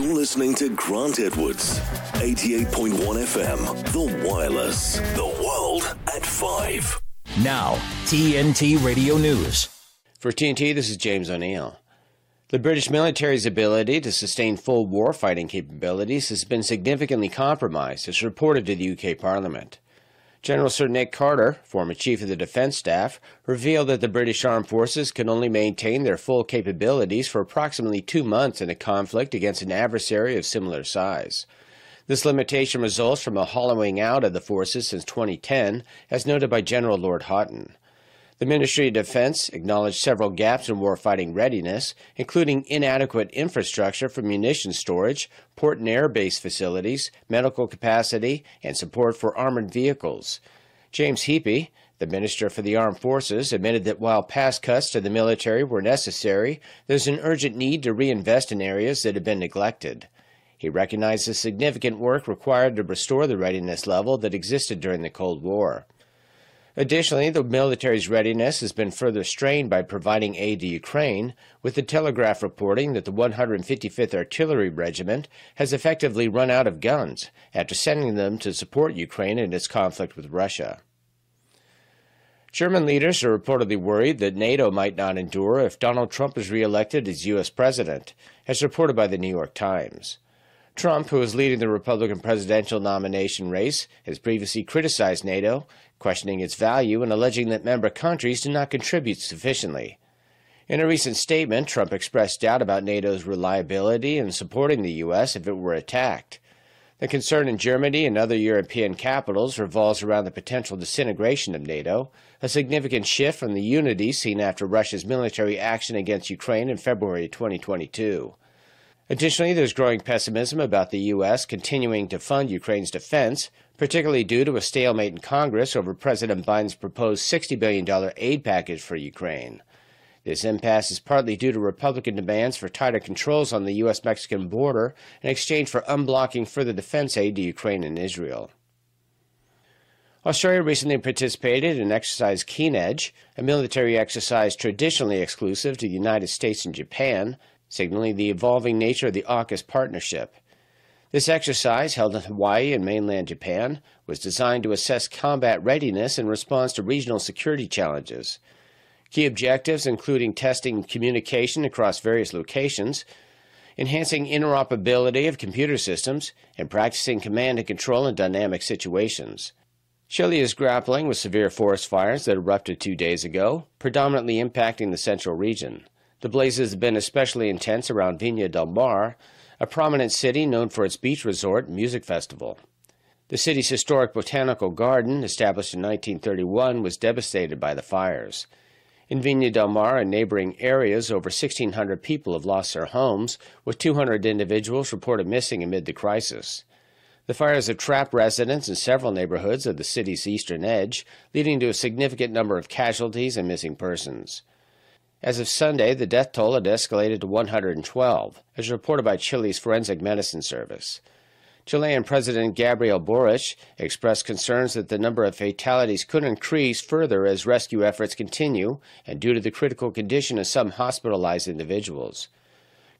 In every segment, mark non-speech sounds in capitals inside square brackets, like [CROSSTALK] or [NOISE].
You're listening to Grant Edwards, 88.1 FM, The Wireless, the world at 5. Now, TNT Radio News. For TNT, this is James O'Neill. The British military's ability to sustain full warfighting capabilities has been significantly compromised, as reported to the UK Parliament. General Sir Nick Carter, former Chief of the Defence Staff, revealed that the British Armed Forces can only maintain their full capabilities for approximately two months in a conflict against an adversary of similar size. This limitation results from a hollowing out of the forces since 2010, as noted by General Lord Houghton. The Ministry of Defense acknowledged several gaps in warfighting readiness, including inadequate infrastructure for munition storage, port and air base facilities, medical capacity, and support for armored vehicles. James Heappey, the Minister for the Armed Forces, admitted that while past cuts to the military were necessary, there's an urgent need to reinvest in areas that have been neglected. He recognized the significant work required to restore the readiness level that existed during the Cold War. Additionally, the military's readiness has been further strained by providing aid to Ukraine, with the Telegraph reporting that the 155th Artillery Regiment has effectively run out of guns after sending them to support Ukraine in its conflict with Russia. German leaders are reportedly worried that NATO might not endure if Donald Trump is reelected as U.S. president, as reported by the New York Times. Trump, who is leading the Republican presidential nomination race, has previously criticized NATO questioning its value and alleging that member countries do not contribute sufficiently. In a recent statement, Trump expressed doubt about NATO's reliability in supporting the U.S. if it were attacked. The concern in Germany and other European capitals revolves around the potential disintegration of NATO, a significant shift from the unity seen after Russia's military action against Ukraine in February 2022. Additionally, there's growing pessimism about the U.S. continuing to fund Ukraine's defense, particularly due to a stalemate in Congress over President Biden's proposed $60 billion aid package for Ukraine. This impasse is partly due to Republican demands for tighter controls on the U.S. Mexican border in exchange for unblocking further defense aid to Ukraine and Israel. Australia recently participated in Exercise Keen Edge, a military exercise traditionally exclusive to the United States and Japan, signaling the evolving nature of the AUKUS partnership. This exercise, held in Hawaii and mainland Japan, was designed to assess combat readiness in response to regional security challenges. Key objectives including testing communication across various locations, enhancing interoperability of computer systems, and practicing command and control in dynamic situations. Chile is grappling with severe forest fires that erupted two days ago, predominantly impacting the central region. The blazes have been especially intense around Viña del Mar, a prominent city known for its beach resort and music festival. The city's historic botanical garden, established in 1931, was devastated by the fires. In Viña del Mar and neighboring areas, over 1,600 people have lost their homes, with 200 individuals reported missing amid the crisis. The fires have trapped residents in several neighborhoods of the city's eastern edge, leading to a significant number of casualties and missing persons. As of Sunday, the death toll had escalated to 112, as reported by Chile's Forensic Medicine Service. Chilean President Gabriel Boric expressed concerns that the number of fatalities could increase further as rescue efforts continue and due to the critical condition of some hospitalized individuals.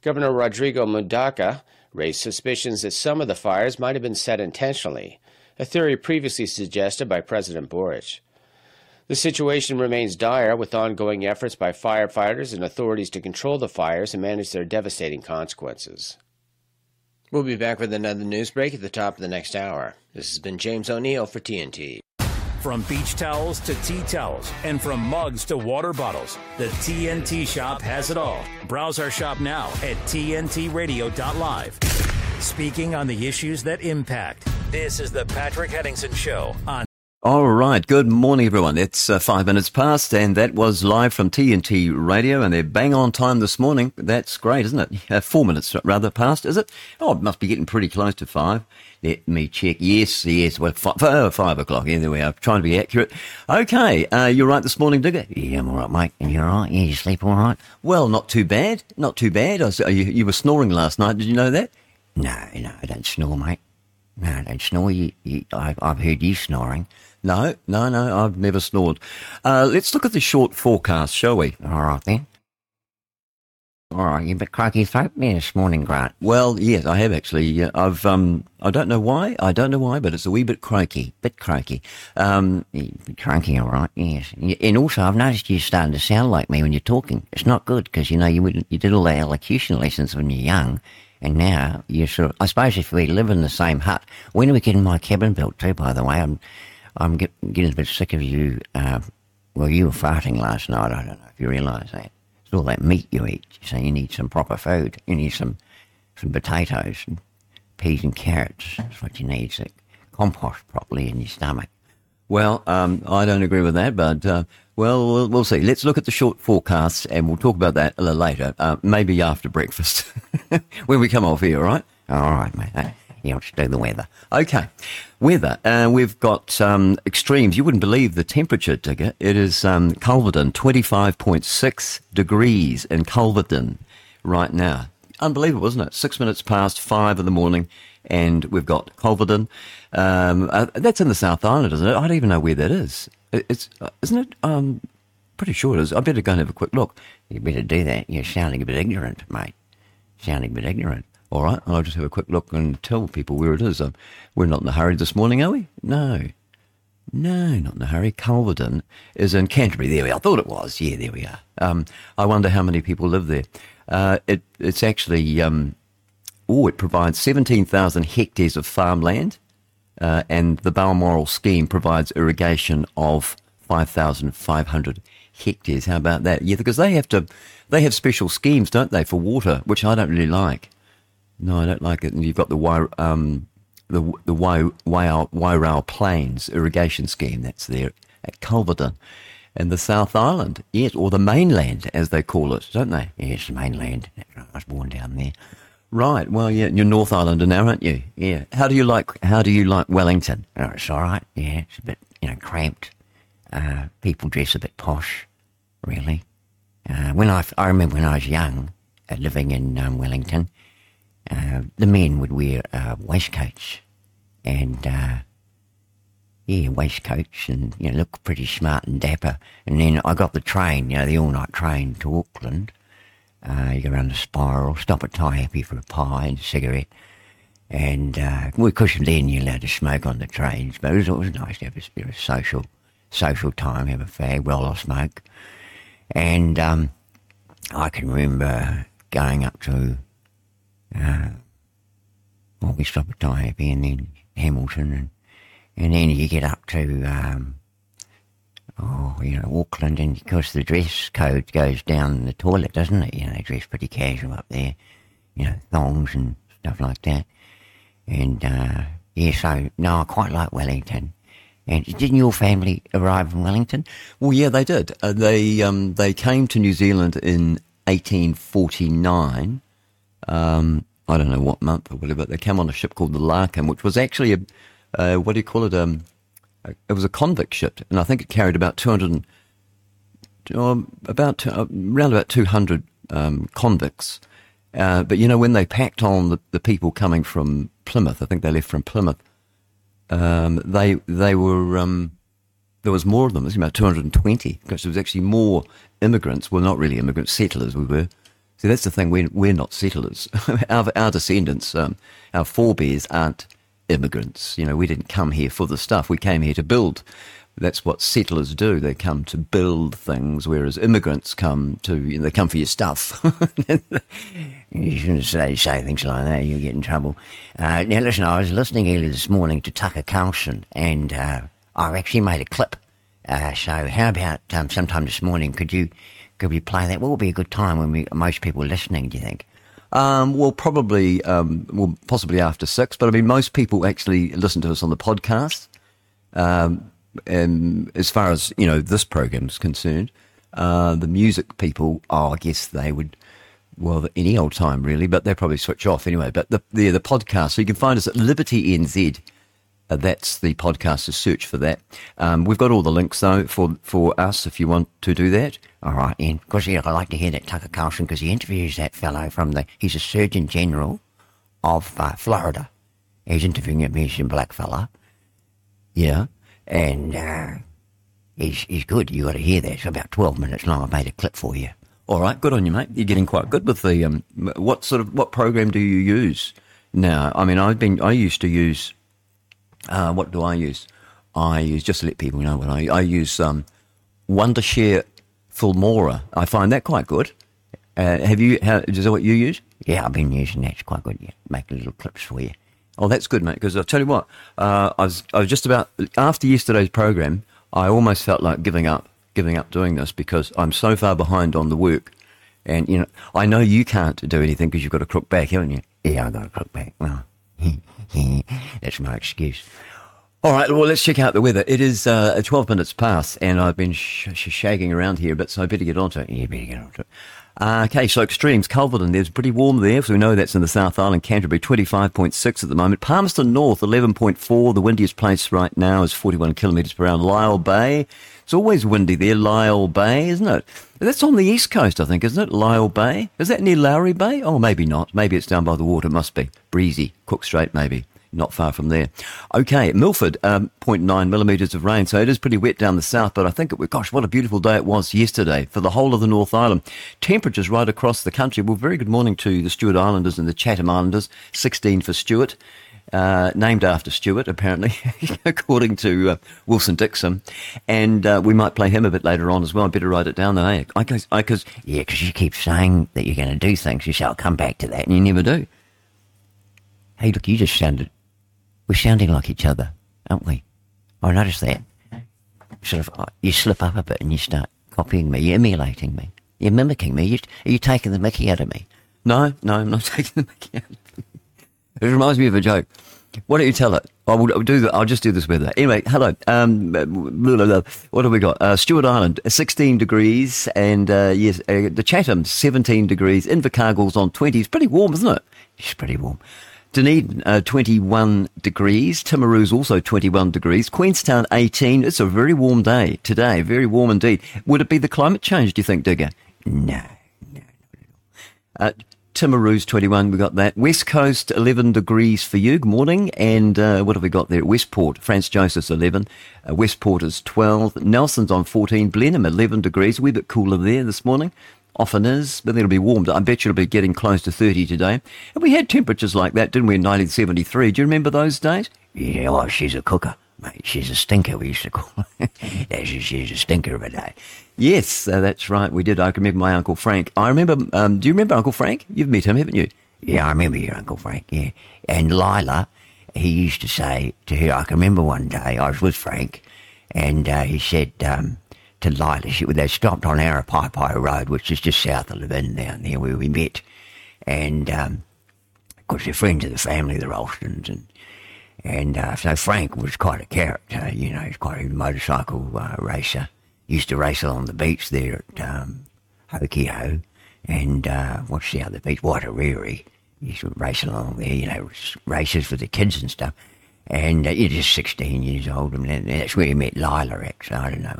Governor Rodrigo Mundaca raised suspicions that some of the fires might have been set intentionally, a theory previously suggested by President Boric. The situation remains dire with ongoing efforts by firefighters and authorities to control the fires and manage their devastating consequences. We'll be back with another news break at the top of the next hour. This has been James O'Neill for TNT. From beach towels to tea towels, and from mugs to water bottles, the TNT shop has it all. Browse our shop now at TNTRadio.live. Speaking on the issues that impact. This is the Patrick Henningsen Show on all right. Good morning, everyone. It's uh, five minutes past, and that was live from TNT Radio, and they're bang on time this morning. That's great, isn't it? Uh, four minutes rather past, is it? Oh, it must be getting pretty close to five. Let me check. Yes, yes. Well, five, oh, five o'clock. We are. Trying to be accurate. Okay. Uh, you're right this morning, Digger? Yeah, I'm all right, mate. You're all right? Yeah, you sleep all right? Well, not too bad. Not too bad. Was, you, you were snoring last night. Did you know that? No, no, I don't snore, mate. No, I don't snore. You, you, I've, I've heard you snoring. No, no, no, I've never snored. Uh, let's look at the short forecast, shall we? All right then. All right, you bit croaky throat me this morning, Grant. Well, yes, I have actually. I've um, I don't know why. I don't know why, but it's a wee bit croaky, bit croaky. Um, croaky, all right. Yes, and also I've noticed you're starting to sound like me when you're talking. It's not good because you know you you did all the elocution lessons when you're young, and now you're sort of. I suppose if we live in the same hut, when are we getting my cabin built too? By the way, I'm I'm get, getting a bit sick of you. Uh, well, you were farting last night. I don't know if you realise that It's all that meat you eat. So you need some proper food. You need some some potatoes and peas and carrots. That's what you need to compost properly in your stomach. Well, um, I don't agree with that, but uh, well, well, we'll see. Let's look at the short forecasts, and we'll talk about that a little later. Uh, maybe after breakfast [LAUGHS] when we come off here. All right? All right, mate. You know, do the weather. Okay. Weather. Uh, we've got um, extremes. You wouldn't believe the temperature, Digger. It is um, Culverden, 25.6 degrees in Culverden right now. Unbelievable, isn't it? Six minutes past five in the morning, and we've got Culverden. Um, uh, that's in the South Island, isn't it? I don't even know where that is. It's, uh, isn't it? Um, pretty sure it is. I better go and have a quick look. You better do that. You're sounding a bit ignorant, mate. Sounding a bit ignorant. All right, I'll just have a quick look and tell people where it is. Um, we're not in a hurry this morning, are we? No. No, not in a hurry. Culverden is in Canterbury. There we are. I thought it was. Yeah, there we are. Um, I wonder how many people live there. Uh, it, it's actually, um, oh, it provides 17,000 hectares of farmland, uh, and the Balmoral scheme provides irrigation of 5,500 hectares. How about that? Yeah, because they have to, they have special schemes, don't they, for water, which I don't really like. No, I don't like it. And you've got the um, the the Wai, Waiau Plains irrigation scheme that's there at Culverden, and the South Island, yes, or the mainland as they call it, don't they? Yes, the mainland. I was born down there. Right. Well, yeah, you're North Islander now, aren't you? Yeah. How do you like How do you like Wellington? Oh, it's all right. Yeah, it's a bit you know cramped. Uh, people dress a bit posh, really. Uh, when I I remember when I was young, uh, living in um, Wellington uh, the men would wear uh, waistcoats and uh, yeah, waistcoats and you know look pretty smart and dapper. And then I got the train, you know, the all night train to Auckland. Uh, you go around the spiral, stop at Taihape for a pie and a cigarette. And uh, well, of course, then you're allowed to smoke on the trains, but it was always nice to have a bit of social, social time, have a fag, roll or smoke. And um, I can remember going up to uh, well, we stop at Happy and then Hamilton, and and then you get up to um, oh, you know, Auckland, and because the dress code goes down the toilet, doesn't it? You know, they dress pretty casual up there, you know, thongs and stuff like that. And uh, yeah, so no, I quite like Wellington. And didn't your family arrive in Wellington? Well, yeah, they did. Uh, they um, they came to New Zealand in 1849 um, I don't know what month or whatever. They came on a ship called the Larkham, which was actually a, what do you call it? Um, it was a convict ship, and I think it carried about 200, um, about uh, around about 200 um, convicts. Uh, but you know, when they packed on the, the people coming from Plymouth, I think they left from Plymouth. Um, they they were um, there was more of them. There was about 220 because there was actually more immigrants. Well, not really immigrants, settlers. We were See, that's the thing. We're, we're not settlers. [LAUGHS] our, our descendants, um, our forebears aren't immigrants. You know, we didn't come here for the stuff. We came here to build. That's what settlers do. They come to build things, whereas immigrants come to, you know, they come for your stuff. [LAUGHS] you shouldn't say, say things like that. You'll get in trouble. Uh, now, listen, I was listening earlier this morning to Tucker Carlson, and uh, I actually made a clip. Uh, so how about um, sometime this morning, could you could we play that? What would be a good time when we most people are listening? Do you think? Um, well, probably, um, well, possibly after six. But I mean, most people actually listen to us on the podcast. Um, and as far as you know, this program is concerned, uh, the music people, oh, I guess they would. Well, any old time really, but they probably switch off anyway. But the the, the podcast, so you can find us at Liberty NZ uh, that's the podcast to search for that. Um, we've got all the links though for for us if you want to do that. All right, Ian. Because yeah, I like to hear that Tucker Carlson because he interviews that fellow from the. He's a Surgeon General of uh, Florida. He's interviewing a Mission black fella. Yeah, and uh, he's he's good. You got to hear that. It's about twelve minutes long. I made a clip for you. All right, good on you, mate. You're getting quite good with the um. What sort of what program do you use now? I mean, I've been I used to use. Uh, what do I use? I use just to let people know what I I use um, Wondershare Filmora. I find that quite good. Uh, have you? How, is that what you use? Yeah, I've been using that. It's quite good. Yeah, making little clips for you. Oh, that's good, mate. Because I'll tell you what, uh, I was I was just about after yesterday's program, I almost felt like giving up, giving up doing this because I'm so far behind on the work, and you know I know you can't do anything because you've got a crook back, haven't you? Yeah, I've got a crook back. Well, [LAUGHS] that's my excuse. All right, well, let's check out the weather. It is uh, 12 minutes past, and I've been sh- sh- shagging around here a bit, so I better get onto it. You better get onto it. Uh, okay, so extremes. Culverden, there's pretty warm there, so we know that's in the South Island. Canterbury, 25.6 at the moment. Palmerston North, 11.4. The windiest place right now is 41 kilometres per hour. Lyall Bay, it's always windy there. Lyall Bay, isn't it? That's on the east coast, I think, isn't it? Lyall Bay. Is that near Lowry Bay? Oh, maybe not. Maybe it's down by the water. It must be. Breezy. Cook Strait, maybe not far from there. Okay, Milford, um, 0.9 millimetres of rain, so it is pretty wet down the south, but I think it was, gosh, what a beautiful day it was yesterday for the whole of the North Island. Temperatures right across the country. Well, very good morning to the Stewart Islanders and the Chatham Islanders, 16 for Stewart. Uh, named after Stewart, apparently, [LAUGHS] according to uh, Wilson Dixon. And uh, we might play him a bit later on as well. I better write it down, though, eh? I, I, cause, yeah, because you keep saying that you're going to do things. You shall come back to that, and you never do. Hey, look, you just sounded we're sounding like each other, aren't we? I noticed that. Sort of, uh, you slip up a bit and you start copying me, you're emulating me, you're mimicking me. You're, are you taking the mickey out of me? No, no, I'm not [LAUGHS] taking the mickey out of me. It reminds me of a joke. Why don't you tell it? I will do that. I'll just do this with her. Anyway, hello. Um. [LAUGHS] What have we got? Uh, Stewart Island, 16 degrees, and uh, yes, uh, the Chatham, 17 degrees. Invercargill's on 20. It's pretty warm, isn't it? It's pretty warm. Dunedin, uh, 21 degrees. Timaru's also 21 degrees. Queenstown, 18. It's a very warm day today. Very warm indeed. Would it be the climate change, do you think, Digger? No, no, no, uh, Timaru's 21, we got that. West Coast, 11 degrees for you. Good morning. And uh, what have we got there? Westport, Franz Josef's 11. Uh, Westport is 12. Nelson's on 14. Blenheim, 11 degrees. A wee bit cooler there this morning often is, but then it'll be warmed. I bet you it'll be getting close to 30 today. And we had temperatures like that, didn't we, in 1973? Do you remember those days? Yeah, oh, she's a cooker. Mate, she's a stinker, we used to call her. [LAUGHS] she's a stinker of a day. Yes, uh, that's right. We did. I can remember my Uncle Frank. I remember, um, do you remember Uncle Frank? You've met him, haven't you? Yeah, I remember your Uncle Frank, yeah. And Lila, he used to say to her, I can remember one day I was with Frank, and uh, he said, um, to Lila. They stopped on Arapaepae Road, which is just south of Levin down there where we met. And, um, of course, they're friends of the family, the Ralstons. And, and uh, so Frank was quite a character, you know, he's quite a motorcycle uh, racer. Used to race along the beach there at um, Hokio. And uh, what's the other beach? Waitarere. He used to race along there, you know, races for the kids and stuff. And uh, you're just 16 years old, and that's where he met Lila, actually. I don't know.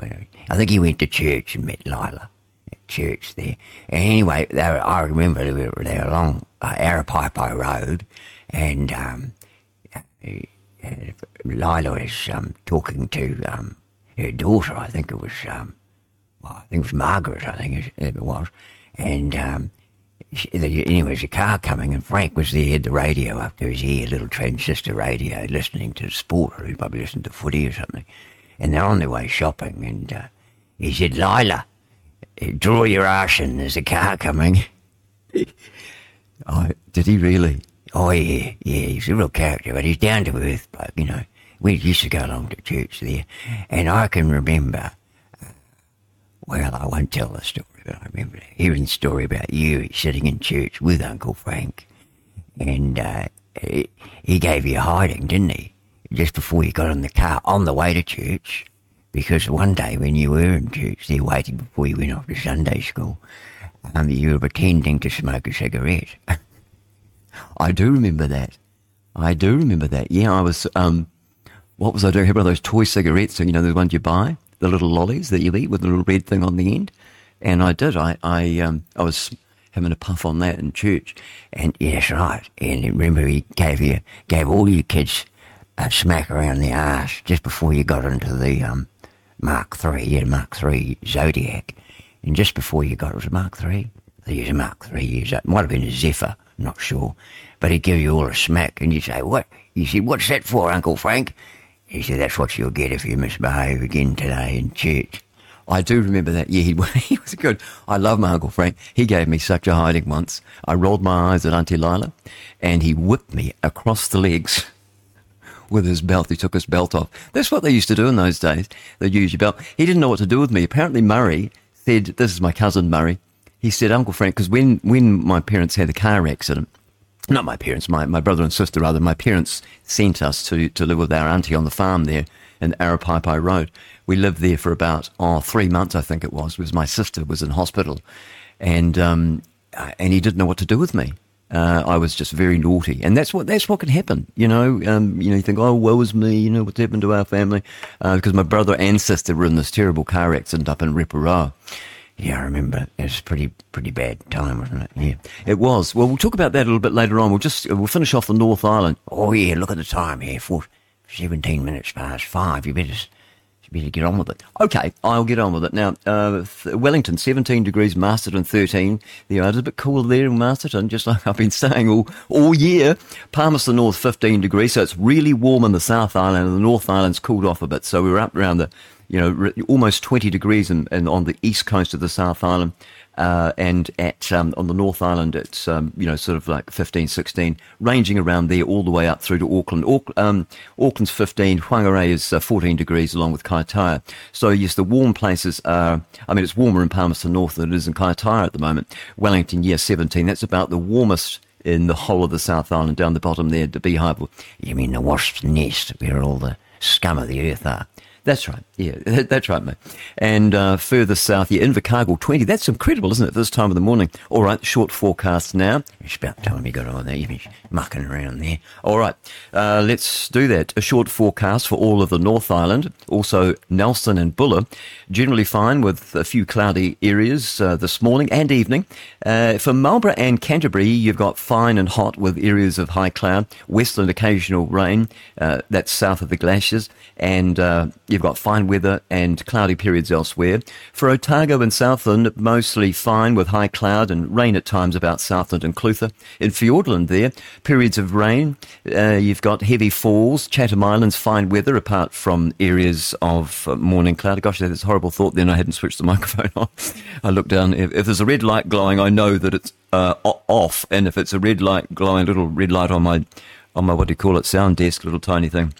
I think he went to church and met Lila at church there. And anyway, were, I remember they were, they were along uh, Arapaepae Road, and um, uh, Lila was um, talking to um, her daughter. I think it was, um, well, I think it was Margaret. I think it, was, and um, anyway, there's a car coming, and Frank was there, had the radio up to his ear, little transistor radio, listening to sport, or he probably listened to footy or something. And they're on their way shopping, and uh, he said, Lila, draw your arse in, there's a car coming. [LAUGHS] oh, did he really? Oh, yeah, yeah, he's a real character, but he's down to earth bloke, you know. We used to go along to church there, and I can remember, uh, well, I won't tell the story but I remember hearing the story about you sitting in church with Uncle Frank, and uh, he gave you a hiding, didn't he? Just before you got in the car on the way to church, because one day when you were in church, there waiting before you went off to Sunday school, um, you were pretending to smoke a cigarette. [LAUGHS] I do remember that. I do remember that. Yeah, I was. Um, what was I doing? I had one of those toy cigarettes, so you know, the ones you buy, the little lollies that you eat with the little red thing on the end. And I did. I I um I was having a puff on that in church. And yes, right. And remember, he gave you gave all you kids a smack around the ass just before you got into the um Mark Three, yeah, Mark Three Zodiac. And just before you got it was a Mark Three. They use a Mark Three use that. Might have been a Zephyr, not sure. But he'd give you all a smack and you'd say, What? You said, What's that for, Uncle Frank? He said, That's what you'll get if you misbehave again today in church. I do remember that. year. he, [LAUGHS] he was good. I love my Uncle Frank. He gave me such a hiding once. I rolled my eyes at Auntie Lila and he whipped me across the legs [LAUGHS] with his belt. He took his belt off. That's what they used to do in those days. They'd use your belt. He didn't know what to do with me. Apparently, Murray said, This is my cousin Murray. He said, Uncle Frank, because when, when my parents had a car accident, not my parents, my, my brother and sister rather, my parents sent us to, to live with our auntie on the farm there in Arapaepae Road. We lived there for about, oh, three months, I think it was, because my sister was in hospital. And, um, and he didn't know what to do with me. Uh, I was just very naughty, and that's what that's what can happen. You know, um, you know, you think, oh, woe is me. You know, what's happened to our family? Because uh, my brother and sister were in this terrible car accident up in Reporoa. Yeah, I remember. It was pretty pretty bad time, wasn't it? Yeah, it was. Well, we'll talk about that a little bit later on. We'll just we'll finish off the North Island. Oh yeah, look at the time here. For seventeen minutes past five. You better better get on with it. Okay, I'll get on with it. Now, uh, Wellington, 17 degrees, Masterton 13. The it's a bit cooler there in Masterton, just like [LAUGHS] I've been saying all, all year. Palmerston North, 15 degrees, so it's really warm in the South Island, and the North Island's cooled off a bit. So we're up around the, you know, almost 20 degrees in, in on the east coast of the South Island. Uh, and at um, on the North Island, it's um, you know sort of like 15, 16, ranging around there all the way up through to Auckland. Auck, um, Auckland's 15, Whangarei is uh, 14 degrees along with Kaitaia. So yes, the warm places are. I mean, it's warmer in Palmerston North than it is in Kaitaia at the moment. Wellington, yeah, 17. That's about the warmest in the whole of the South Island down the bottom there, the beehive. You mean the wasp's nest, where all the scum of the earth are? That's right. Yeah, [LAUGHS] that's right, mate. And uh, further south, yeah, Invercargill 20. That's incredible, isn't it, this time of the morning? All right, short forecast now. It's about time you got on there. You've been mucking around there. All right, uh, let's do that. A short forecast for all of the North Island, also Nelson and Buller. Generally fine with a few cloudy areas uh, this morning and evening. Uh, for Marlborough and Canterbury, you've got fine and hot with areas of high cloud. Westland, occasional rain. Uh, that's south of the glaciers. And uh, You've got fine weather and cloudy periods elsewhere. For Otago and Southland, mostly fine with high cloud and rain at times about Southland and Clutha. In Fiordland there, periods of rain. Uh, you've got heavy falls. Chatham Islands, fine weather apart from areas of uh, morning cloud. Gosh, that's a horrible thought then. I hadn't switched the [LAUGHS] microphone on. I look down. If, if, there's a red light glowing, I know that it's uh, off. And if it's a red light glowing, little red light on my, on my, what do you call it, sound desk, little tiny thing.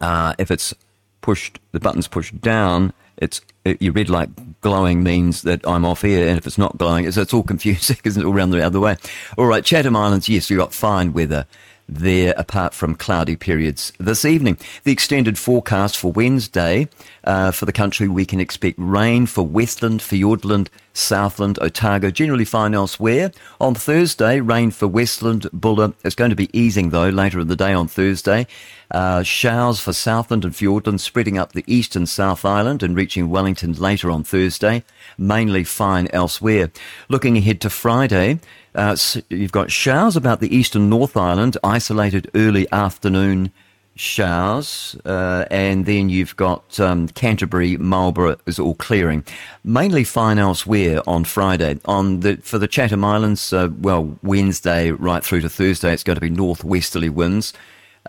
Uh, if it's pushed, the button's pushed down, it's it, your red light glowing means that I'm off air, and if it's not glowing, it's, it's all [LAUGHS] confusing, isn't it? All around the other way. All right, Chatham Islands, yes, you've got fine weather there apart from cloudy periods this evening. The extended forecast for Wednesday uh, for the country, we can expect rain for Westland, Fiordland, Southland, Otago, generally fine elsewhere. On Thursday, rain for Westland, Buller. It's going to be easing though later in the day on Thursday. Uh, showers for Southland and Fiordland spreading up the east and South Island and reaching Wellington later on Thursday. Mainly fine elsewhere. Looking ahead to Friday, uh, you've got showers about the east and North Island, isolated early afternoon showers, uh, and then you've got um, Canterbury, Marlborough is all clearing. Mainly fine elsewhere on Friday. On the for the Chatham Islands, uh, well, Wednesday right through to Thursday, it's going to be northwesterly winds.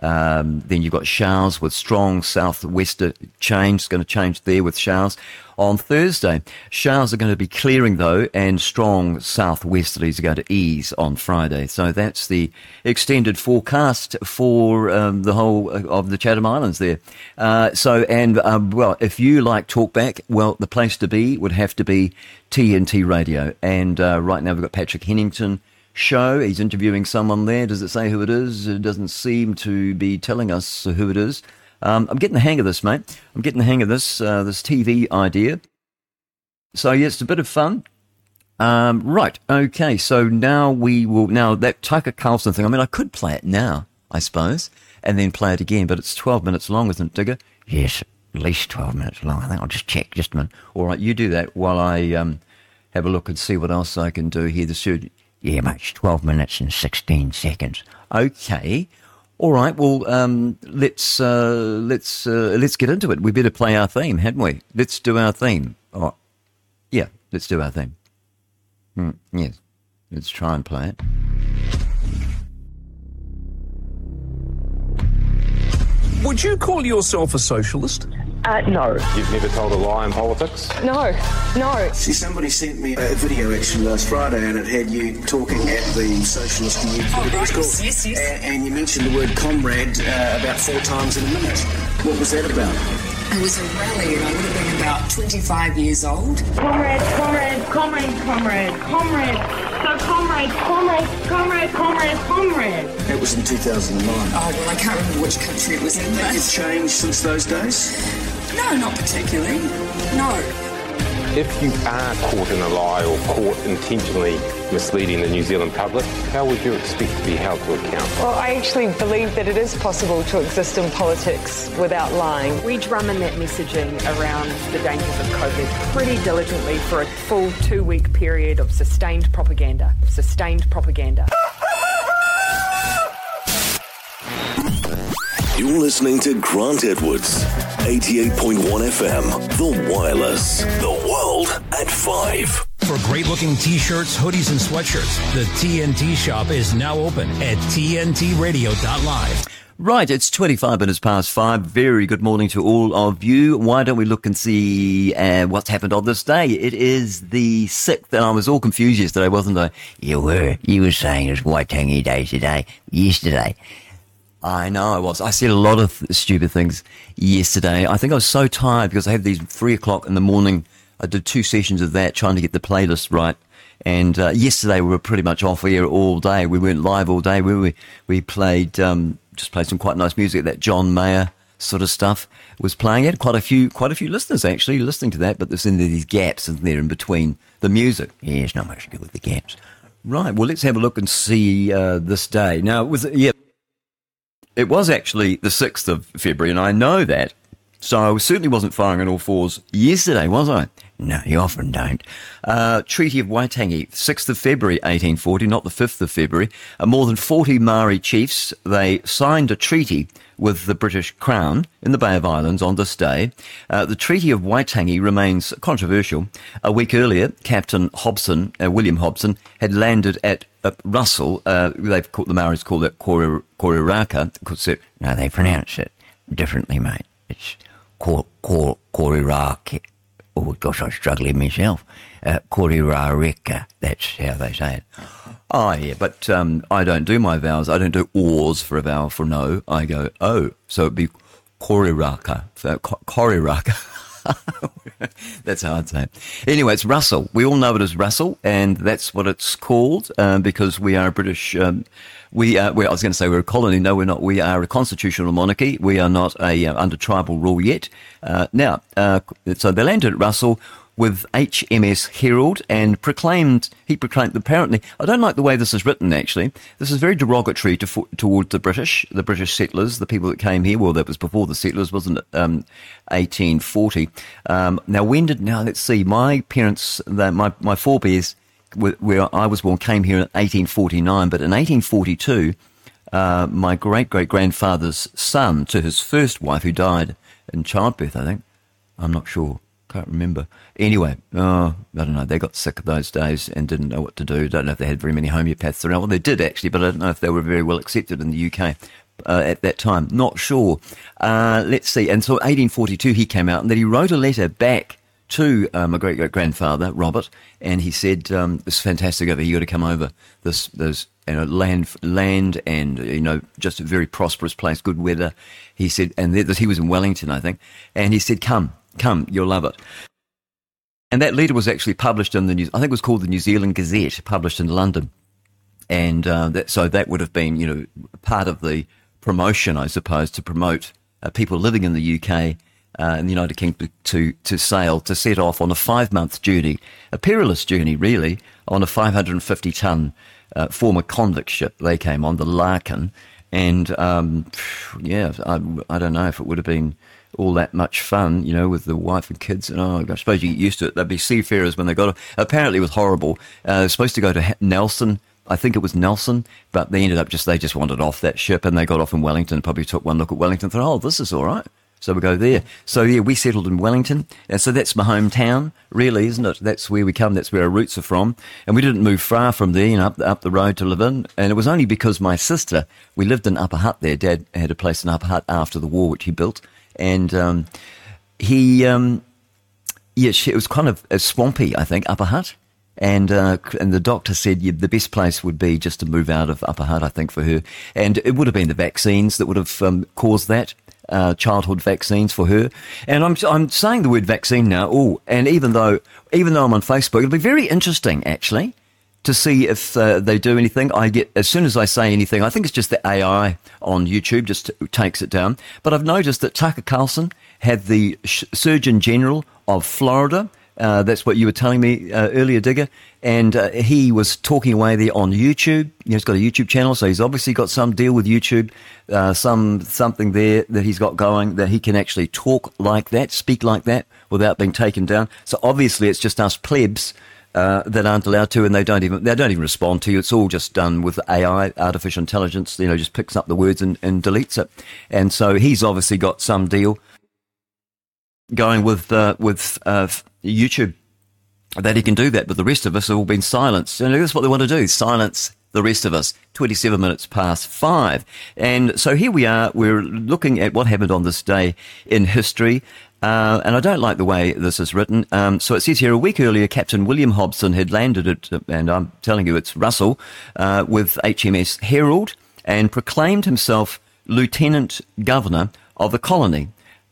Um, then you've got showers with strong southwester change. It's going to change there with showers. On Thursday, showers are going to be clearing though, and strong southwesterlies are going to ease on Friday. So that's the extended forecast for um, the whole uh, of the Chatham Islands there. Uh, so, and um, well, if you like talkback, well, the place to be would have to be TNT Radio. And uh, right now we've got Patrick Hennington show. He's interviewing someone there. Does it say who it is? It doesn't seem to be telling us who it is. Um, I'm getting the hang of this, mate. I'm getting the hang of this uh, this TV idea. So yeah, it's a bit of fun. Um, right, okay. So now we will now that Tucker Carlson thing. I mean, I could play it now, I suppose, and then play it again, but it's 12 minutes long, isn't it, Digger? Yes, at least 12 minutes long. I think I'll just check just a minute. All right, you do that while I um, have a look and see what else I can do here. The yeah, much. 12 minutes and 16 seconds. Okay. All right. Well, um, let's uh, let's uh, let's get into it. We better play our theme, hadn't we? Let's do our theme. Yeah. Let's do our thing. Mm, yes. Let's try and play it. Would you call yourself a socialist? Uh, no. You've never told a lie in politics? No. No. See, somebody sent me a video actually last Friday and it had you talking at the Socialist Youth, Oh, right. it's. Yes, yes. And, and you mentioned the word comrade uh, about four times in a minute. What was that about? It was a rally, and I would have been about 25 years old. Comrade, comrade, comrade, comrade, comrade. So comrade, comrade, comrade, comrade, comrade. That was in 2009. Oh, well, I can't remember which country it was in, Have you but changed since those days? No, not particularly. No. If you are caught in a lie or caught intentionally misleading the New Zealand public, how would you expect to be held to account? Well, I actually believe that it is possible to exist in politics without lying. We drum in that messaging around the dangers of COVID pretty diligently for a full two week period of sustained propaganda. Sustained propaganda. You're listening to Grant Edwards, 88.1 FM, The Wireless, the world at 5. For great looking t shirts, hoodies, and sweatshirts, the TNT shop is now open at TNTRadio.live. Right, it's 25 minutes past five. Very good morning to all of you. Why don't we look and see uh, what's happened on this day? It is the 6th, and I was all confused yesterday, wasn't I? You were. You were saying it's Waitangi Day today, yesterday. I know I was. I said a lot of stupid things yesterday. I think I was so tired because I had these three o'clock in the morning. I did two sessions of that trying to get the playlist right. And uh, yesterday we were pretty much off air all day. We weren't live all day. We we, we played um, just played some quite nice music. That John Mayer sort of stuff was playing. It quite a few quite a few listeners actually listening to that. But there's in there these gaps, isn't there, in between the music? Yeah, it's not much do with the gaps. Right. Well, let's have a look and see uh, this day. Now, was yeah, it was actually the sixth of February, and I know that. So I certainly wasn't firing on all fours yesterday, was I? No, you often don't. Uh, Treaty of Waitangi, 6th of February 1840, not the 5th of February. Uh, more than 40 Maori chiefs, they signed a treaty with the British Crown in the Bay of Islands on this day. Uh, the Treaty of Waitangi remains controversial. A week earlier, Captain Hobson, uh, William Hobson, had landed at Russell. Uh, they've called, the Maoris call it Kori- Koriraka. Because it- No, they pronounce it differently, mate. It's Kor Koriraki. Oh gosh, I'm struggling myself. Uh, Korirareka. That's how they say it. Oh, yeah, but um, I don't do my vowels. I don't do ors for a vowel for no. I go oh. So it'd be koriraka. So, ko- koriraka. [LAUGHS] that's how I'd say it. Anyway, it's Russell. We all know it as Russell, and that's what it's called um, because we are a British. Um, we are. Well, I was going to say we're a colony. No, we're not. We are a constitutional monarchy. We are not a uh, under tribal rule yet. Uh, now, uh, so they landed at Russell with HMS Herald and proclaimed, he proclaimed, apparently, I don't like the way this is written actually. This is very derogatory to, towards the British, the British settlers, the people that came here. Well, that was before the settlers, wasn't it? Um, 1840. Um, now, when did, now let's see, my parents, the, my, my forebears, where, I was born, came here in 1849, but in 1842, uh, my great great grandfather's son to his first wife, who died in childbirth, I think. I'm not sure. Can't remember. Anyway, oh, I don't know. They got sick of those days and didn't know what to do. Don't know if they had very many homeopaths around. Well, they did actually, but I don't know if they were very well accepted in the UK uh, at that time. Not sure. Uh, let's see. And so 1842 he came out and then he wrote a letter back to uh, my great great grandfather Robert, and he said, um, "It's fantastic over here. You got to come over. This there's you know land land and you know just a very prosperous place, good weather." He said, and th- he was in Wellington, I think, and he said, "Come." Come, you'll love it. And that letter was actually published in the New, I think it was called the New Zealand Gazette, published in London. And uh, that, so that would have been, you know, part of the promotion, I suppose, to promote uh, people living in the UK uh, in the United Kingdom to, to sail, to set off on a five month journey, a perilous journey, really, on a 550 ton uh, former convict ship. They came on, the Larkin. And um, yeah, I, I don't know if it would have been all that much fun, you know, with the wife and kids. And oh, I suppose you get used to it. They'd be seafarers when they got. Off. Apparently, it was horrible. Uh, supposed to go to Nelson. I think it was Nelson, but they ended up just they just wandered off that ship and they got off in Wellington. And probably took one look at Wellington. Thought, oh, this is all right. So we go there. So yeah, we settled in Wellington, and so that's my hometown, really, isn't it? That's where we come. That's where our roots are from, and we didn't move far from there, you know, up up the road to live in. And it was only because my sister, we lived in Upper Hutt there. Dad had a place in Upper Hutt after the war, which he built, and um, he, um, yeah, she, it was kind of swampy, I think, Upper Hutt. And uh, and the doctor said yeah, the best place would be just to move out of Upper Hutt, I think, for her. And it would have been the vaccines that would have um, caused that. Uh, childhood vaccines for her, and I'm I'm saying the word vaccine now. Oh, and even though even though I'm on Facebook, it'll be very interesting actually to see if uh, they do anything. I get as soon as I say anything, I think it's just the AI on YouTube just takes it down. But I've noticed that Tucker Carlson had the Surgeon General of Florida uh, that's what you were telling me uh, earlier, Digger. And uh, he was talking away there on YouTube. he's got a YouTube channel, so he's obviously got some deal with YouTube, uh, some something there that he's got going that he can actually talk like that, speak like that without being taken down. So obviously, it's just us plebs. Uh, that aren't allowed to, and they don't even they don't even respond to you. It's all just done with AI, artificial intelligence. You know, just picks up the words and, and deletes it. And so he's obviously got some deal going with uh, with uh, YouTube that he can do that, but the rest of us have all been silenced. And that's what they want to do silence the rest of us. 27 minutes past five. And so here we are. We're looking at what happened on this day in history. Uh, and I don't like the way this is written. Um, so it says here a week earlier, Captain William Hobson had landed at, and I'm telling you it's Russell, uh, with HMS Herald and proclaimed himself Lieutenant Governor of the colony.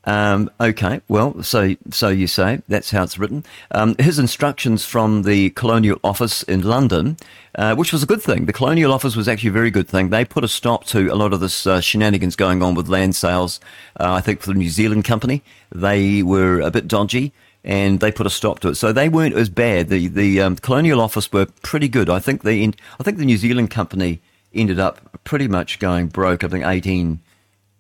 Um, okay, well, so so you say that's how it's written. Um, his instructions from the Colonial Office in London, uh, which was a good thing. The Colonial Office was actually a very good thing. They put a stop to a lot of this uh, shenanigans going on with land sales. Uh, I think for the New Zealand company, they were a bit dodgy. And they put a stop to it, so they weren't as bad. The the um, Colonial Office were pretty good. I think the I think the New Zealand company ended up pretty much going broke. I think eighteen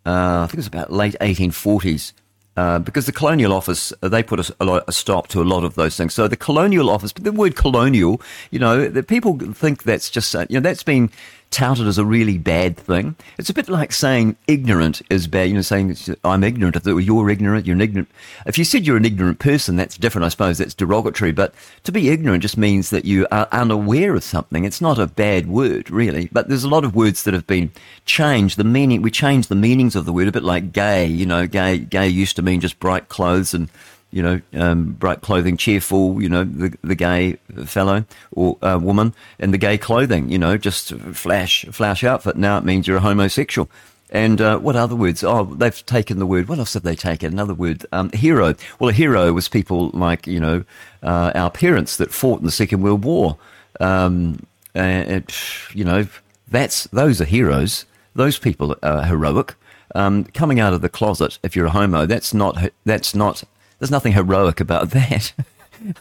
uh, I think it was about late 1840s. Uh, because the Colonial Office, uh, they put a, a, lot, a, stop to a lot of those things. So the Colonial Office, but the word colonial, you know, the people think that's just, uh, you know, that's been touted as a really bad thing. It's a bit like saying ignorant is bad. You know, saying I'm ignorant. If you're ignorant, you're an ignorant. If you said you're an ignorant person, that's different. I suppose that's derogatory. But to be ignorant just means that you are unaware of something. It's not a bad word, really. But there's a lot of words that have been changed. The meaning we changed the meanings of the word a bit like gay. You know, gay gay used to mean just bright clothes and you know, um, bright clothing, cheerful, you know, the, the gay fellow or uh, woman, and the gay clothing, you know, just flash, flash outfit. Now it means you're a homosexual. And uh, what other words? Oh, they've taken the word. What else have they taken? Another word, um, hero. Well, a hero was people like you know uh, our parents that fought in the Second World War. Um, and you know that's those are heroes. Those people are heroic. Um, coming out of the closet, if you're a homo, that's not that's not there's nothing heroic about [LAUGHS] that.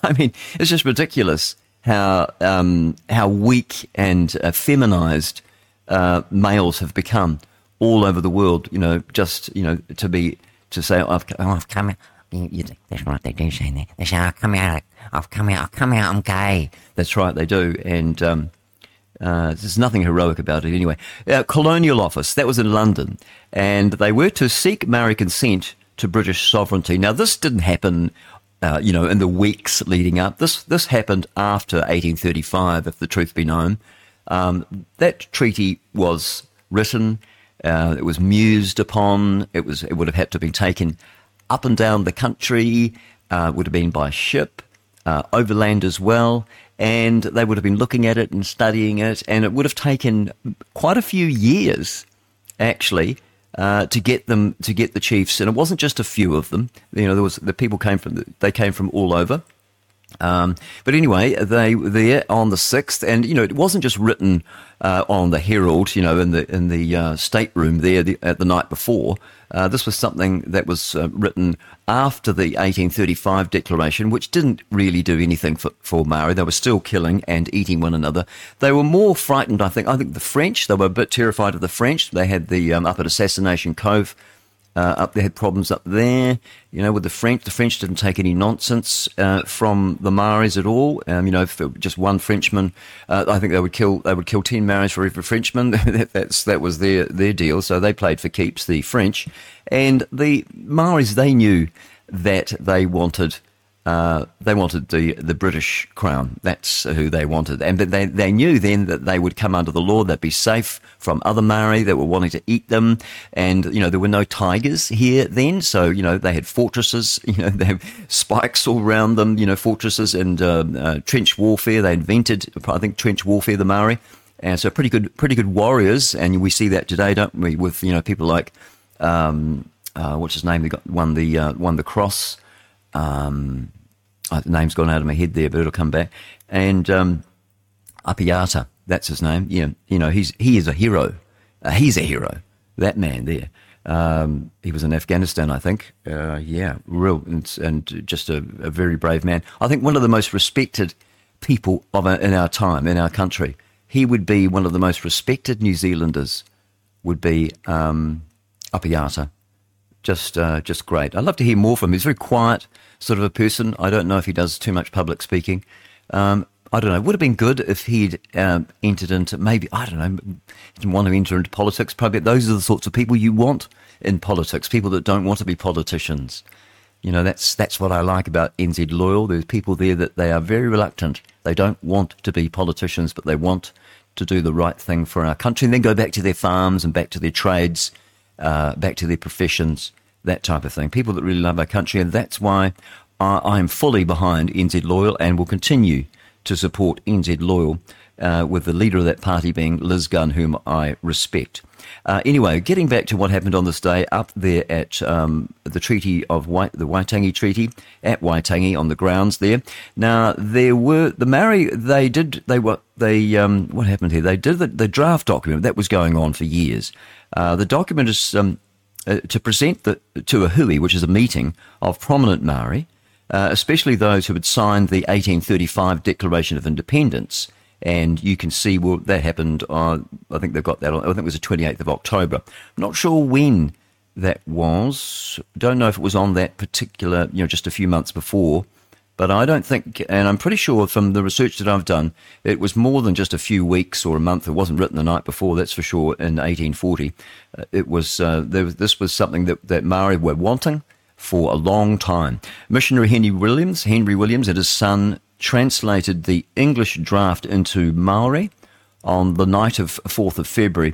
I mean, it's just ridiculous how um, how weak and uh, feminized uh, males have become all over the world. You know, just you know to be to say, oh, I've, oh, I've come out. That's what they do say. They say, I've come out. I've come out. I've come out. I'm gay. That's right. They do, and um, uh, there's nothing heroic about it anyway. Uh, Colonial Office, that was in London, and they were to seek Maori consent to British sovereignty. Now, this didn't happen, uh, you know, in the weeks leading up. This this happened after 1835, if the truth be known. Um, that treaty was written, uh, it was mused upon, it was it would have had to be taken up and down the country, uh, would have been by ship, uh, overland as well, and they would have been looking at it and studying it, and it would have taken quite a few years, actually, uh, to get them to get the Chiefs, and it wasn't just a few of them. You know, there was the people came from they came from all over. Um, but anyway, they were there on the sixth, and you know it wasn't just written uh, on the Herald, you know, in the in the uh, stateroom there the, at the night before. Uh, this was something that was uh, written after the 1835 declaration, which didn't really do anything for, for Maori. They were still killing and eating one another. They were more frightened, I think. I think the French, they were a bit terrified of the French. They had the um, up at Assassination Cove uh, up there had problems up there. You know, with the French, the French didn't take any nonsense uh, from the Maoris at all. Um, you know, if just one Frenchman, uh, I think they would kill they would kill ten Maoris for every Frenchman. [LAUGHS] that, that's that was their their deal. So they played for keeps, the French, and the Maoris. They knew that they wanted uh, they wanted the, the British crown. That's who they wanted. And they, they knew then that they would come under the law. They'd be safe from other Maori that were wanting to eat them. And, you know, there were no tigers here then. So, you know, they had fortresses, [LAUGHS] you know, they have spikes all around them, you know, fortresses and uh, uh, trench warfare. They invented, I think, trench warfare, the Maori. And so pretty good, pretty good warriors. And we see that today, don't we? With, you know, people like, um, uh, what's his name? They got won the, uh, won the cross. Um, uh, the name's gone out of my head there, but it'll come back. And um, Apiata, that's his name. Yeah, you know, he's he is a hero. Uh, he's a hero. That man there. Um, he was in Afghanistan, I think. Uh, yeah, real and, and just a, a, very brave man. I think one of the most respected people of in our time, in our country. He would be one of the most respected New Zealanders. Would be um, Apiata. Just, uh, just great. I'd love to hear more from him. He's very quiet sort of a person. I don't know if he does too much public speaking. Um, I don't know. It would have been good if he'd um, entered into maybe I don't know. Didn't want to enter into politics. Probably those are the sorts of people you want in politics. People that don't want to be politicians. You know, that's that's what I like about NZ Loyal. There's people there that they are very reluctant. They don't want to be politicians, but they want to do the right thing for our country, and then go back to their farms and back to their trades, uh, back to their professions that type of thing. People that really love our country, and that's why I, am fully behind NZ Loyal and will continue to support NZ Loyal. Uh, with the leader of that party being Liz Gunn, whom I respect. Uh, anyway, getting back to what happened on this day up there at um, the Treaty of White, the Waitangi Treaty at Waitangi on the grounds there. Now there were the Maori. They did. They were. They um, what happened here? They did the, the, draft document that was going on for years. Uh, the document is um, uh, to present the, to a hui, which is a meeting of prominent Maori, uh, especially those who had signed the 1835 Declaration of Independence. And you can see, well, that happened, uh, I think they've got that, I think it was the 28th of October. Not sure when that was. Don't know if it was on that particular, you know, just a few months before. But I don't think, and I'm pretty sure from the research that I've done, it was more than just a few weeks or a month. It wasn't written the night before, that's for sure, in 1840. Uh, it was, uh, there, this was something that, that Maori were wanting for a long time. Missionary Henry Williams, Henry Williams and his son translated the English draft into Maori on the night of 4th of February.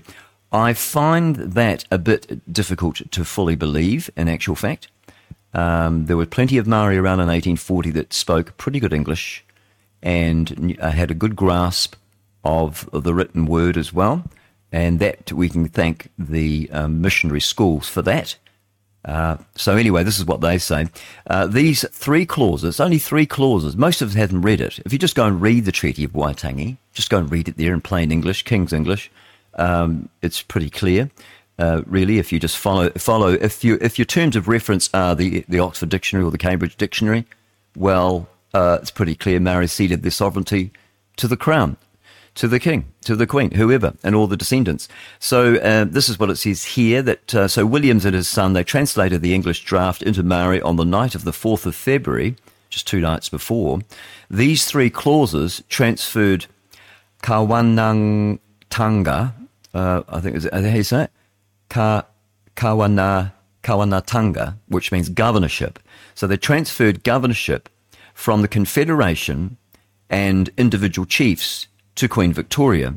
I find that a bit difficult to fully believe, in actual fact. Um, there were plenty of Maori around in 1840 that spoke pretty good English and uh, had a good grasp of the written word as well. And that we can thank the um, missionary schools for that. Uh, so anyway, this is what they say. Uh, these three clauses, only three clauses. Most of us haven't read it. If you just go and read the Treaty of Waitangi, just go and read it there in plain English, King's English, um, it's pretty clear. Uh, really, if you just follow follow if you if your terms of reference are the the Oxford Dictionary or the Cambridge Dictionary, well, uh, it's pretty clear. Maori ceded their sovereignty to the crown, to the king, to the queen, whoever, and all the descendants. So uh, this is what it says here. That uh, so Williams and his son they translated the English draft into Maori on the night of the fourth of February, just two nights before. These three clauses transferred Kawanangtanga. Uh, I think is it how you say it ka, kawana, kawanatanga, which means governorship. So they transferred governorship from the Confederation and individual chiefs to Queen Victoria.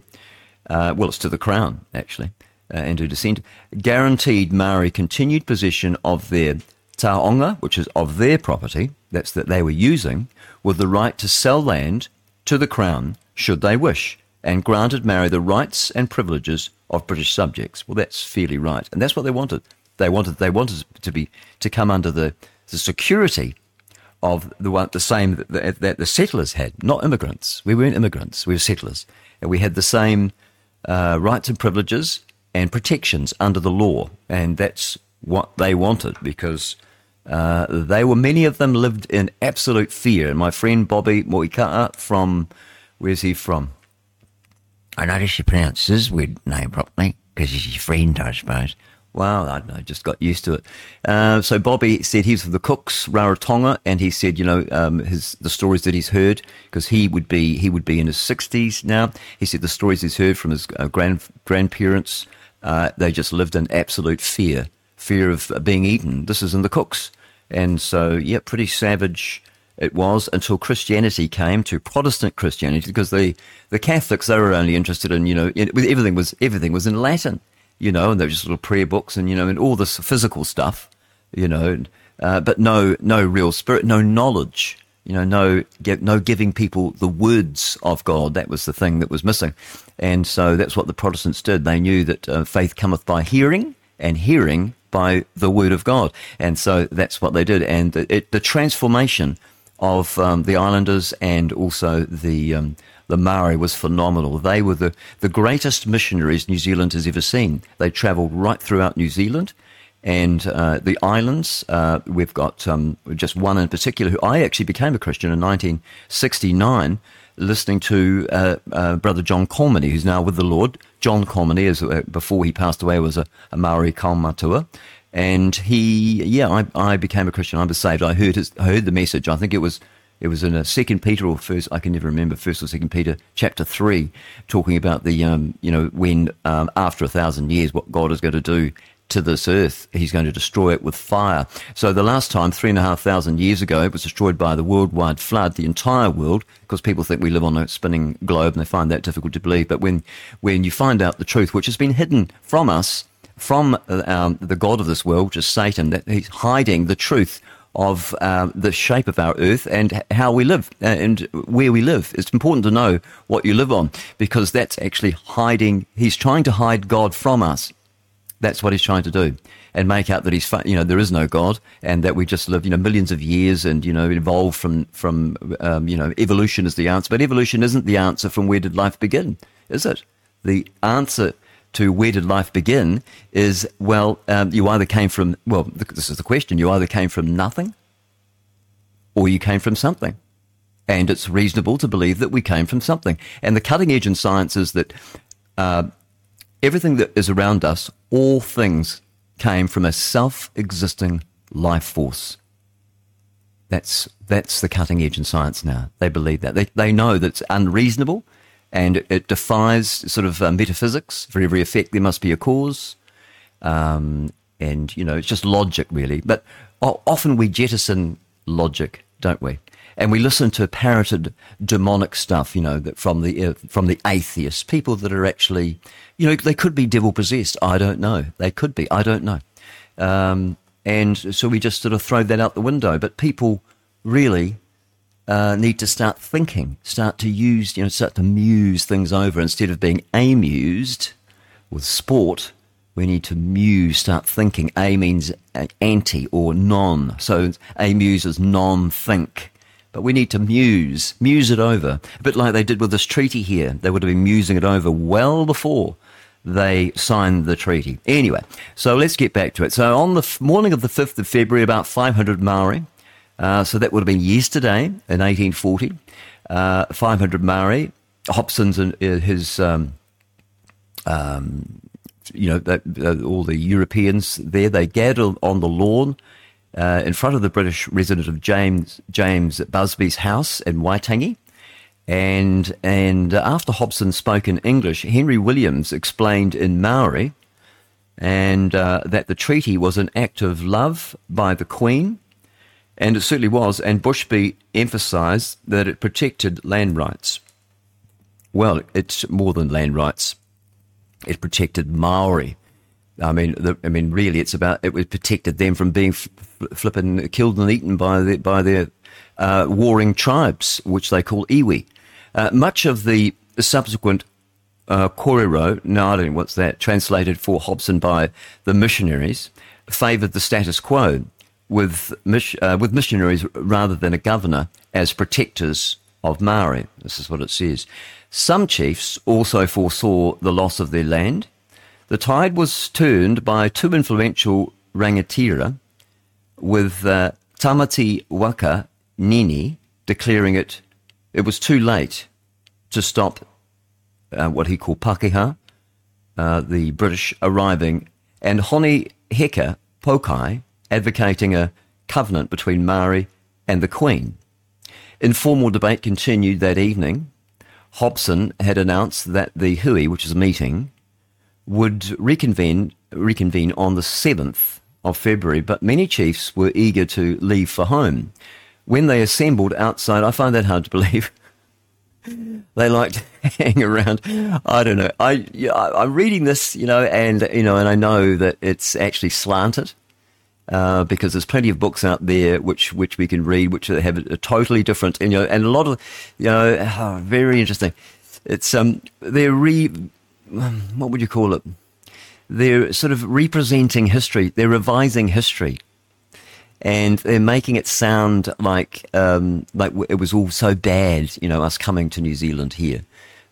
Uh, well, it's to the Crown, actually, uh, and to descend. Guaranteed Maori continued possession of their taonga, which is of their property, that's that they were using, with the right to sell land to the Crown should they wish, and granted Maori the rights and privileges of British subjects. Well, that's fairly right, and that's what they wanted. They wanted they wanted to be to come under the, the security of the one the same that, that, the settlers had, not immigrants. We weren't immigrants; we were settlers, and we had the same uh, rights and privileges and protections under the law, and that's what they wanted because. Uh, they were many of them lived in absolute fear. And my friend Bobby Moika'a from where's he from? I notice you pronounce his weird name properly because he's your friend, I suppose. Wow, I just got used to it. Uh, so Bobby said he's from the Cooks, Rarotonga, and he said, you know, um, his the stories that he's heard because he would be he would be in his sixties now. He said the stories he's heard from his uh, grand grandparents, uh, they just lived in absolute fear, fear of being eaten. This is in the Cooks, and so yeah, pretty savage it was until Christianity came to Protestant Christianity because the the Catholics they were only interested in you know in, everything was everything was in Latin you know, and they were just little prayer books and, you know, and all this physical stuff, you know, uh, but no, no real spirit, no knowledge, you know, no, no giving people the words of God. That was the thing that was missing. And so that's what the Protestants did. They knew that uh, faith cometh by hearing and hearing by the word of God. And so that's what they did. And it, the transformation of um, the islanders and also the, um, the Maori was phenomenal. They were the, the greatest missionaries New Zealand has ever seen. They travelled right throughout New Zealand and uh, the islands. Uh, we've got um, just one in particular who I actually became a Christian in 1969, listening to uh, uh, Brother John Colmany, who's now with the Lord. John Colmany, is, uh, before he passed away, was a, a Maori kaumatua. And he, yeah, I, I became a Christian. I was saved. I heard his, I heard the message. I think it was it was in a Second Peter or First, I can never remember First or Second Peter, chapter three, talking about the um, you know when um, after a thousand years, what God is going to do to this earth, He's going to destroy it with fire. So the last time, three and a half thousand years ago, it was destroyed by the worldwide flood, the entire world, because people think we live on a spinning globe, and they find that difficult to believe. But when when you find out the truth, which has been hidden from us from um, the God of this world, which is Satan, that he's hiding the truth of uh, the shape of our earth and how we live uh, and where we live. It's important to know what you live on because that's actually hiding. He's trying to hide God from us. That's what he's trying to do, and make out that he's, you know, there is no God, and that we just live, you know, millions of years, and you know, evolved from from, um, you know, evolution is the answer, but evolution isn't the answer from where did life begin, is it? The answer to where did life begin is well, um, you either came from, well, this is the question, you either came from nothing or you came from something. And it's reasonable to believe that we came from something. And the cutting edge in science is that uh, everything that is around us, all things came from a self existing life force. That's, that's the cutting edge in science now. They believe that. They, they know that it's unreasonable and it, defies sort of uh, metaphysics. For every effect, there must be a cause. Um, and, you know, it's just logic, really. But often we jettison logic, don't we? And we listen to parroted demonic stuff, you know, that from the uh, from the atheists, people that are actually, you know, they could be devil possessed. I don't know. They could be. I don't know. Um, and so we just sort of throw that out the window. But people really uh, need to start thinking, start to use, you know, start to muse things over instead of being amused with sport. We need to muse, start thinking. A means anti or non. So amuse is non think. But we need to muse, muse it over. A bit like they did with this treaty here. They would have been musing it over well before they signed the treaty. Anyway, so let's get back to it. So on the morning of the 5th of February, about 500 Maori uh, so that would have been yesterday in 1840. Uh, 500 Maori. Hobson's and uh, his, um, um, you know, that, uh, all the Europeans there, they gathered on the lawn uh, in front of the British resident of James James Busby's house in Waitangi. And, and after Hobson spoke in English, Henry Williams explained in Maori and uh, that the treaty was an act of love by the Queen and it certainly was. And Busby emphasised that it protected land rights. Well, it's more than land rights. It protected Maori. I mean, the, I mean, really, it's about it protected them from being f- flipping killed and eaten by the, by their uh, warring tribes, which they call iwi. Uh, much of the subsequent uh, korero, no, I don't know what's that, translated for Hobson by the missionaries, favoured the status quo with, uh, with missionaries rather than a governor as protectors of Maori. This is what it says. Some chiefs also foresaw the loss of their land. The tide was turned by two influential rangatira, with uh, Tamati Waka Nene declaring it it was too late to stop uh, what he called Pakeha, uh, the British arriving and Hone Heke Pokai advocating a covenant between Maori and the Queen. Informal debate continued that evening. Hobson had announced that the hui, which is a meeting, would reconvene, reconvene on the 7th of February, but many chiefs were eager to leave for home. When they assembled outside, I find that hard to believe. [LAUGHS] they liked to [LAUGHS] hang around. I don't know. I, I'm reading this, you know, and you know, and I know that it's actually slanted uh, because there's plenty of books out there which which we can read, which have a, totally different, you know, and a lot of, you know, oh, very interesting. It's um, they're re, what would you call it? They're sort of representing history. They're revising history, and they're making it sound like um, like it was all so bad, you know, us coming to New Zealand here.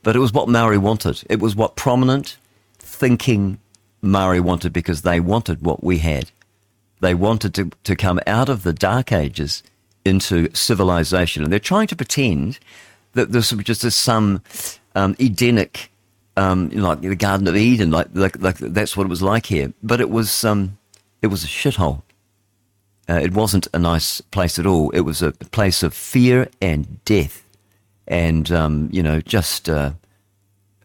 But it was what Maori wanted. It was what prominent, thinking Maori wanted because they wanted what we had they wanted to, to come out of the dark ages into civilization. And they're trying to pretend that this was just some um, Edenic, um, you know, like the Garden of Eden, like, like, like that's what it was like here. But it was, um, it was a shithole. Uh, it wasn't a nice place at all. It was a place of fear and death, and um, you know, just uh,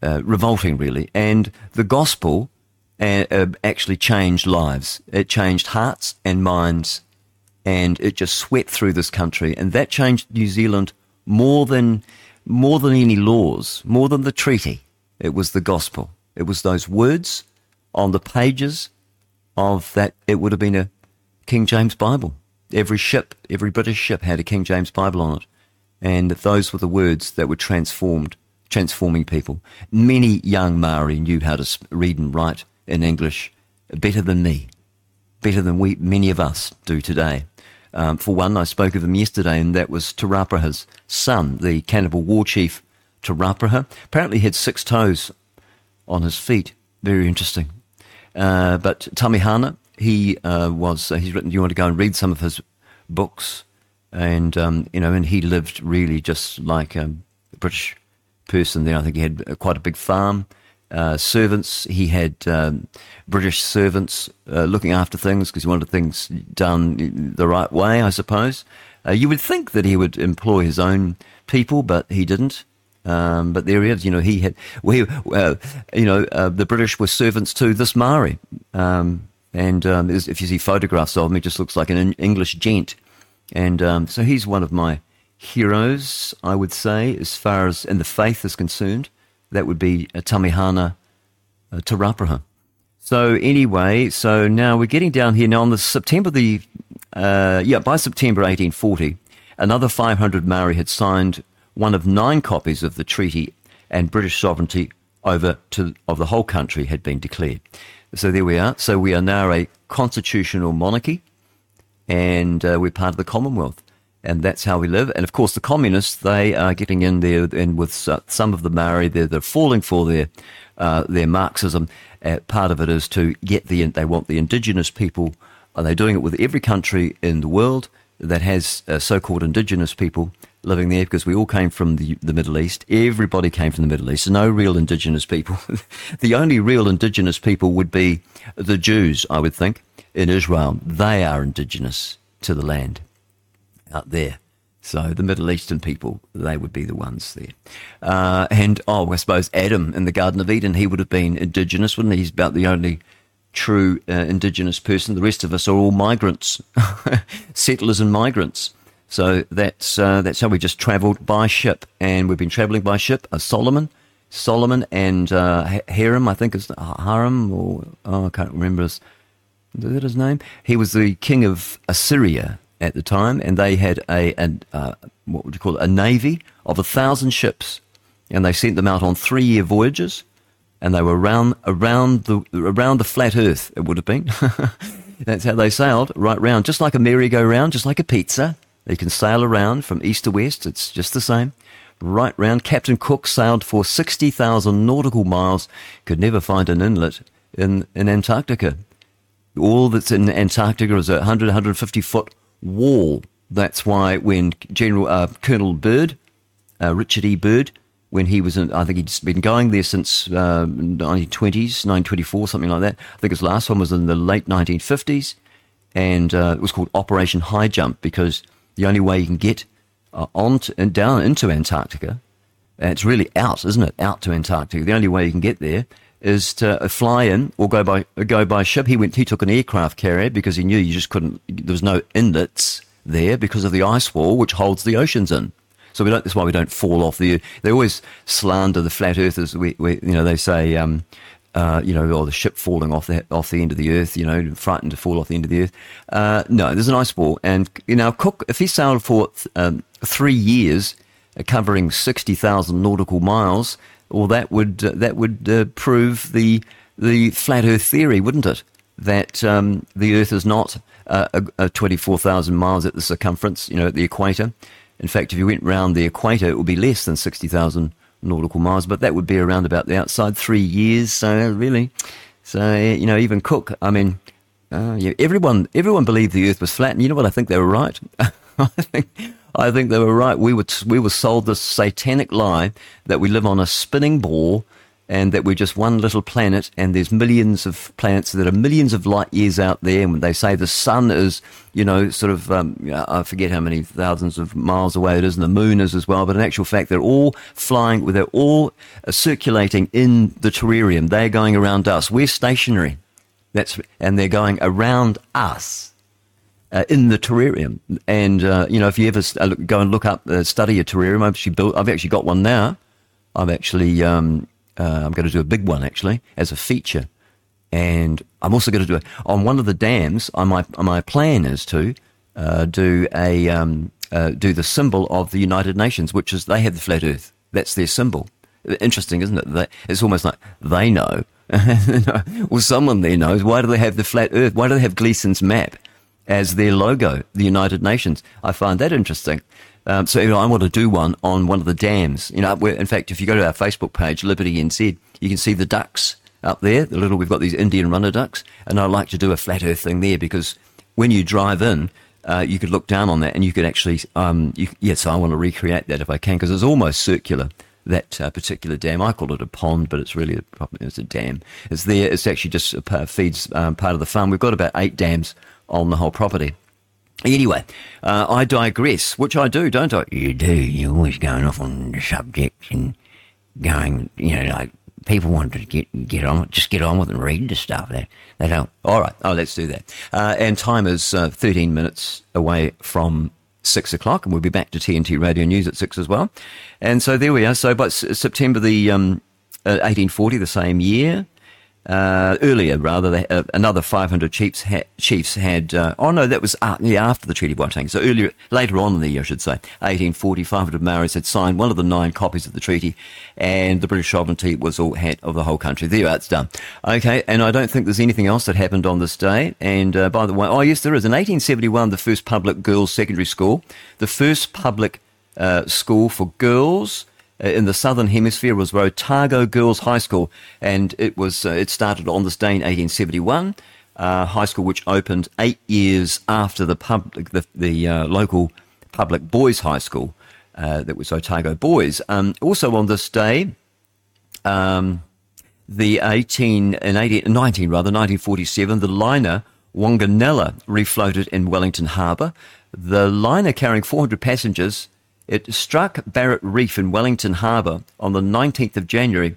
uh, revolting, really. And the gospel uh, actually changed lives. It changed hearts and minds, and it just swept through this country. And that changed New Zealand more than more than any laws, more than the treaty. It was the gospel. It was those words on the pages of that. It would have been a King James Bible. Every ship, every British ship had a King James Bible on it, and those were the words that were transformed, transforming people. Many young Maori knew how to read and write in English better than me, better than we many of us do today. Um, for one, I spoke of him yesterday, and that was Te Rauparaha's son, the cannibal war chief Te Rauparaha. Apparently, had six toes on his feet. Very interesting. Uh, but Tamihana, he uh, was. Uh, he's written. You want to go and read some of his books, and um, you know, and he lived really just like um, a British person. There, I think he had quite a big farm. Uh, servants. He had um, British servants uh, looking after things because he wanted things done the right way, I suppose. Uh, you would think that he would employ his own people, but he didn't. Um, but there he is. You know, he had. We, you know, uh, the British were servants to this Maori, um, and um, if you see photographs of him, he just looks like an English gent. And um, so he's one of my heroes, I would say, as far as in the faith is concerned that would be a Tamihana uh, Te Rauparaha. So anyway, so now we're getting down here now on the September the uh, yeah by September 1840, another 500 Maori had signed one of nine copies of the treaty, and British sovereignty over to of the whole country had been declared. So there we are. So we are now a constitutional monarchy, and uh, we're part of the Commonwealth and that's how we live. And of course, the communists they are getting in there, and with some of the Maori, they're, they're falling for their uh, their Marxism. Uh, part of it is to get the they want the indigenous people. Are they doing it with every country in the world that has uh, so-called indigenous people living there? Because we all came from the, the Middle East. Everybody came from the Middle East. No real indigenous people. [LAUGHS] the only real indigenous people would be the Jews, I would think, in Israel. They are indigenous to the land out there. So the Middle Eastern people, they would be the ones there. Uh, and, oh, I suppose Adam in the Garden of Eden, he would have been indigenous, wouldn't he? He's about the only true uh, indigenous person. The rest of us are all migrants, [LAUGHS] settlers and migrants. So that's uh, that's how we just travelled by ship, and we've been travelling by ship. Uh, Solomon, Solomon, and uh, Hiram, I think is Hiram, or oh, I can't remember his. Is that his name? He was the king of Assyria, at the time, and they had a, a uh, what would you call it, a navy of a thousand ships, and they sent them out on three-year voyages, and they were around around the around the flat Earth. It would have been. [LAUGHS] That's how they sailed right round, just like a merry-go-round, just like a pizza. They can sail around from east to west. It's just the same. Right round. Captain Cook sailed for 60,000 nautical miles, could never find an inlet in, in Antarctica. All that's in Antarctica is a 100, 150 foot wall. That's why when General uh, Colonel Byrd, uh, Richard E. Byrd, when he was in, I think he'd been going there since uh, 1920s, 1924, something like that. I think his last one was in the late 1950s, and uh, it was called Operation High Jump because the only way you can get uh, on to, and down into Antarctica, and it's really out, isn't it? Out to Antarctica. The only way you can get there is to uh, fly in or go by go by ship. He went. He took an aircraft carrier because he knew you just couldn't. There was no inlets there because of the ice wall, which holds the oceans in. So we don't. That's why we don't fall off the. They always slander the flat earthers. We, we you know, they say, um, uh, you know, or the ship falling off the off the end of the earth. You know, frightened to fall off the end of the earth. Uh, no, there's an ice wall, and you know, Cook, if he sailed for um, three years, uh, covering sixty thousand nautical miles, well, that would uh, that would uh, prove the the flat Earth theory, wouldn't it? That um, the Earth is not uh, a 24,000 miles at the circumference, you know, at the equator. In fact, if you went round the equator, it would be less than 60,000 nautical miles, but that would be around about the outside three years. So really, so you know, even Cook. I mean, uh, yeah, everyone everyone believed the Earth was flat, and you know what? I think they were right. [LAUGHS] I think I think they were right. We were we were sold this satanic lie that we live on a spinning ball and that we're just one little planet and there's millions of planets that are millions of light years out there. And they say the sun is you know sort of um, i forget how many thousands of miles away it is and the moon is as well but in actual fact they're all flying they're all circulating in the terrarium. They're going around us. We're stationary. That's and they're going around us uh, in the terrarium. And uh, you know, if you ever uh, go and look up, uh, study a terrarium, I've actually built. I've actually got one now. I've actually um, uh, I'm going to do a big one actually as a feature, and I'm also going to do it on one of the dams. On my my plan is to uh, do a um, do the symbol of the United Nations, which is they have the flat Earth. That's their symbol. Interesting, isn't it? They, it's almost like they know. [LAUGHS] well, someone there knows. Why do they have the flat Earth? Why do they have Gleason's map as their logo, the United Nations? I find that interesting. Um, so you know, I want to do one on one of the dams. You know, in fact, if you go to our Facebook page, Liberty NZ, you can see the ducks up there. The little we've got these Indian runner ducks, and I like to do a flat Earth thing there because when you drive in, uh, you could look down on that and you could actually, um, you, yes, I want to recreate that if I can because it's almost circular. That uh, particular dam, I call it a pond, but it's really a, it's a dam. It's there. It's actually just uh, feeds um, part of the farm. We've got about eight dams on the whole property. Anyway, uh, I digress, which I do, don't I? You do. You're always going off on the subject and going, you know, like people want to get get on, just get on with and read the stuff. They they don't. All right. Oh, let's do that. Uh, and time is uh, 13 minutes away from six o'clock, and we'll be back to TNT Radio News at six as well. And so there we are. So, but September the um, 1840, uh, the same year, uh, earlier, rather, they, uh, another 500 chiefs, ha- chiefs had. Uh, oh no, that was uh, yeah, after the Treaty of Waitangi. So earlier, later on in the year, I should say, 1840, 500 Maoris had signed one of the nine copies of the treaty, and the British sovereignty was all had of the whole country. There, it's done. Okay, and I don't think there's anything else that happened on this day. And uh, by the way, oh yes, there is. In 1871, the first public girls' secondary school, the first public uh, school for girls in the southern hemisphere was Otago Girls High School, and it was uh, it started on this day in 1871. Uh, high school which opened eight years after the public the, the uh, local public boys high school uh, that was Otago Boys. Um, also on this day, um, the 18 and 18, 19 rather 1947, the liner Wanganella refloated in Wellington Harbour. The liner carrying 400 passengers it struck Barrett Reef in Wellington Harbour on the 19th of January.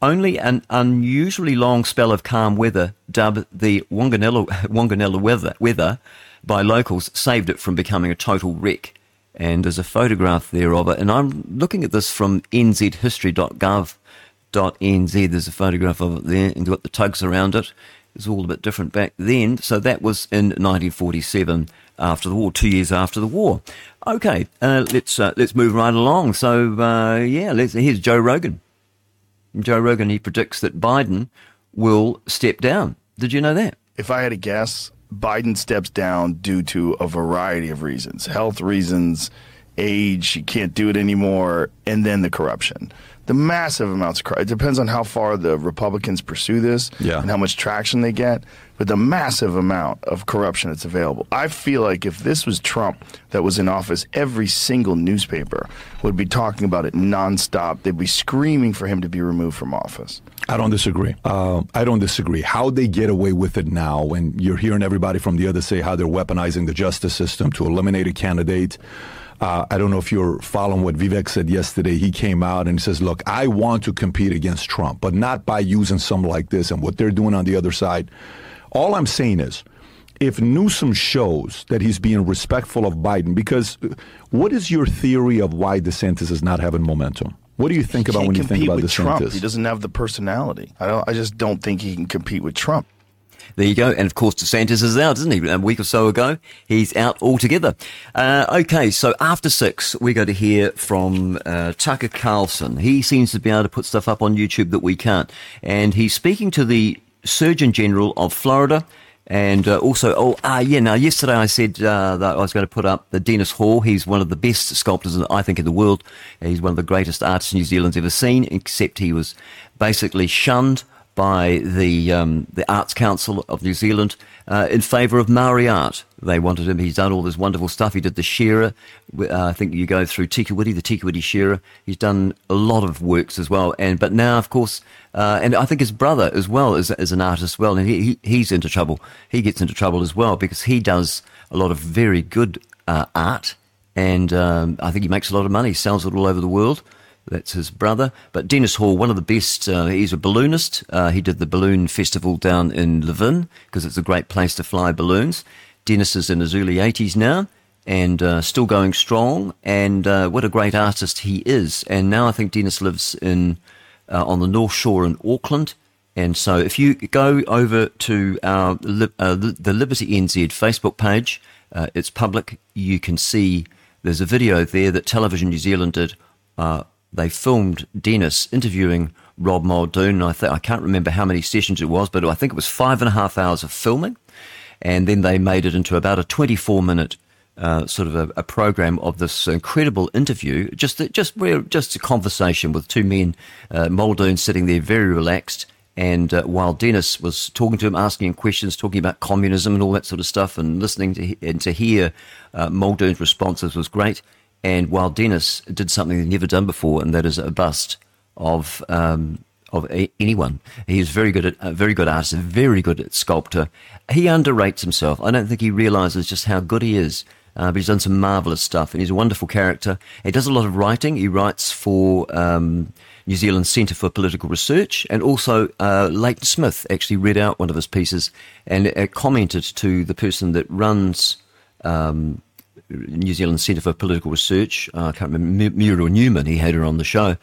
Only an unusually long spell of calm weather, dubbed the [LAUGHS] Wanganella, weather, weather by locals, saved it from becoming a total wreck. And there's a photograph there of it. And I'm looking at this from nzhistory.gov.nz. There's a photograph of it there, and you've got the tugs around it. It's all a bit different back then. So that was in 1947 after the war, two years after the war. Okay, uh, let's uh, let's move right along. So uh, yeah, here's Joe Rogan. Joe Rogan he predicts that Biden will step down. Did you know that? If I had to guess, Biden steps down due to a variety of reasons, health reasons, age, he can't do it anymore, and then the corruption the massive amounts of corruption. It depends on how far the Republicans pursue this Yeah. and how much traction they get, but the massive amount of corruption that's available. I feel like if this was Trump that was in office, every single newspaper would be talking about it nonstop. They'd be screaming for him to be removed from office. I don't disagree. Uh, I don't disagree. How they get away with it now, when you're hearing everybody from the other say how they're weaponizing the justice system to eliminate a candidate. Uh, I don't know if you're following what Vivek said yesterday. He came out and he says, "Look, I want to compete against Trump, but not by using something like this and what they're doing on the other side." All I'm saying is, if Newsom shows that he's being respectful of Biden, because uh, what is your theory of why DeSantis is not having momentum? What do you think about when you think about with Trump. DeSantis? He doesn't have the personality. I don't. I just don't think he can compete with Trump. There you go. And of course, DeSantis is out, isn't he? A week or so ago, he's out altogether. Uh, okay, so after six, we're going to hear from uh, Tucker Carlson. He seems to be able to put stuff up on YouTube that we can't. And he's speaking to the Surgeon General of Florida. And uh, also, oh, ah, yeah, now yesterday I said uh, that I was going to put up the Dennis Hall. He's one of the best sculptors, I think, in the world. He's one of the greatest artists New Zealand's ever seen, except he was basically shunned by the um, the Arts Council of New Zealand uh, in favour of Maori art. They wanted him. He's done all this wonderful stuff. He did the Shearer. Uh, I think you go through Te Kuiti, the Te Kuiti Shearer. He's done a lot of works as well. And but now, of course, uh, and I think his brother as well is, is an artist as well, and he, he he's into trouble. He gets into trouble as well because he does a lot of very good uh, art, and um, I think he makes a lot of money. Sells it all over the world. That's his brother. But Dennis Hall, one of the best, uh, he's a balloonist. Uh, he did the balloon festival down in Levin because it's a great place to fly balloons. Dennis is in his early 80s now and uh, still going strong. And uh, what a great artist he is. And now I think Dennis lives in uh, on the North Shore in Auckland. And so if you go over to our uh, the Liberty NZ Facebook page, it's public. You can see there's a video there that Television New Zealand did. They filmed Dennis interviewing Rob Muldoon. I, I can't remember how many sessions it was, but I think it was five and a half hours of filming. And then they made it into about a 24 minute uh, sort of a, a program of this incredible interview, just just just a conversation with two men, uh, Muldoon sitting there very relaxed, and uh, while Dennis was talking to him, asking him questions, talking about communism and all that sort of stuff, and listening to and to hear uh, Muldoon's responses was great. And while Dennis did something he'd never done before, and that is a bust of um, of a- anyone. He's very good at a very good artist, very good at sculptor. He underrates himself. I don't think he realizes just how good he is. Uh, but he's done some marvelous stuff, and he's a wonderful character. He does a lot of writing. He writes for um, New Zealand Centre for Political Research, and also uh, Leighton Smith actually read out one of his pieces and uh, commented to the person that runs um, New Zealand Centre for Political Research. Uh, I can't remember Muriel Newman. He had her on the show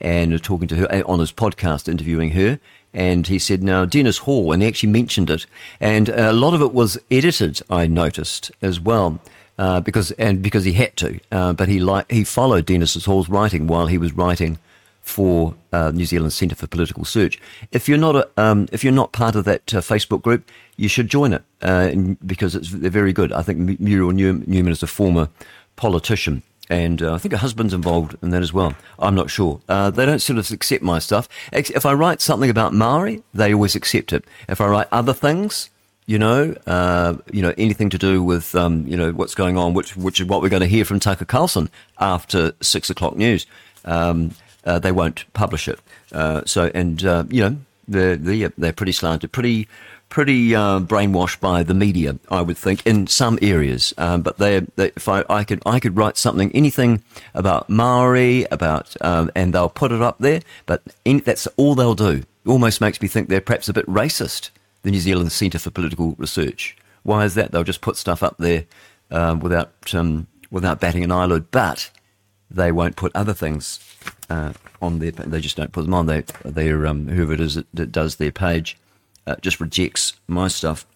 and talking to her uh, on his podcast, interviewing her. And he said, "Now Dennis Hall," and he actually mentioned it, and a lot of it was edited. I noticed as well. Uh, because and because he had to, uh, but he like he followed Dennis Hall's writing while he was writing for uh, New Zealand Centre for Political Search. If you're not a, um, if you're not part of that uh, Facebook group, you should join it uh, because it's they're very good. I think Muriel Newman is a former politician. And uh, I think her husband's involved in that as well. I'm not sure. Uh, they don't sort of accept my stuff. If I write something about Maori, they always accept it. If I write other things, you know, uh, you know, anything to do with, um, you know, what's going on, which, which is what we're going to hear from Tucker Carlson after six o'clock news. Um, uh, they won't publish it. Uh, so, and uh, you know, they're they're, they're pretty slanted, pretty pretty uh, brainwashed by the media, I would think, in some areas. Um, but they, they, if I, I could, I could write something, anything about Maori, about, um, and they'll put it up there. But any, that's all they'll do. It almost makes me think they're perhaps a bit racist. The New Zealand Centre for Political Research. Why is that? They'll just put stuff up there um, without without batting an eyelid, but they won't put other things uh, on their. They just don't put them on. They, their um, whoever it is that, that does their page uh, just rejects my stuff.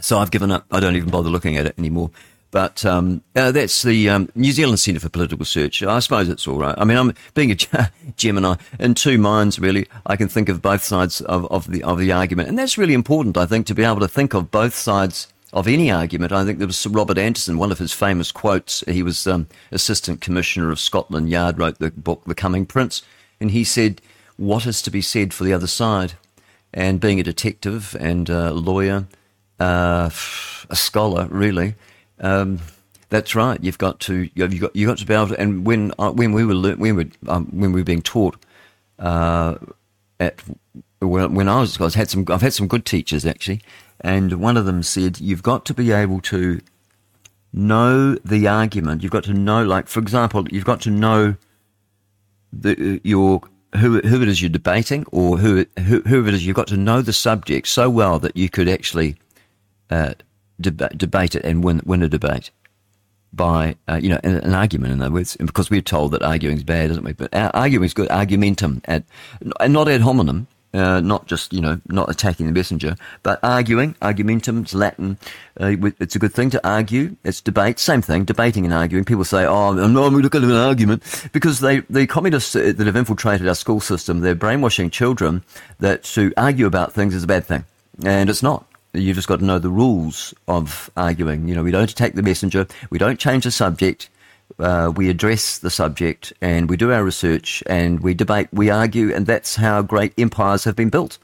So I've given up. I don't even bother looking at it anymore. But um, uh, that's the um, New Zealand Centre for Political Research. I suppose it's all right. I mean, I'm being a [LAUGHS] Gemini in two minds. Really, I can think of both sides of, of the of the argument, and that's really important. I think to be able to think of both sides of any argument. I think there was Sir Robert Anderson. One of his famous quotes. He was um, Assistant Commissioner of Scotland Yard. Wrote the book The Coming Prince, and he said, "What is to be said for the other side?" And being a detective and a lawyer, uh, a scholar, really, um, that's right. You've got to you've got you've got to be able to. And when uh, when we were lear- when we um, when we were being taught uh, at when, I was I was had some I've had some good teachers actually, and one of them said you've got to be able to know the argument. You've got to know, like for example, you've got to know the your who who it is you're debating or who who who it is. You've got to know the subject so well that you could actually uh, deba- debate it and win win a debate by uh, you know an, an, argument in other words. Because we're told that arguing is bad isn't we? But arguing is good argumentum and not ad hominem uh, not just you know not attacking the messenger but arguing argumentum is latin uh, it's a good thing to argue it's debate same thing debating and arguing. People say oh no i'm looking at an argument because they the communists that have infiltrated our school system they're brainwashing children that to argue about things is a bad thing. And it's not. You've just got to know the rules of arguing. You know, we don't attack the messenger, we don't change the subject, uh, we address the subject, and we do our research, and we debate, we argue, and that's how great empires have been built.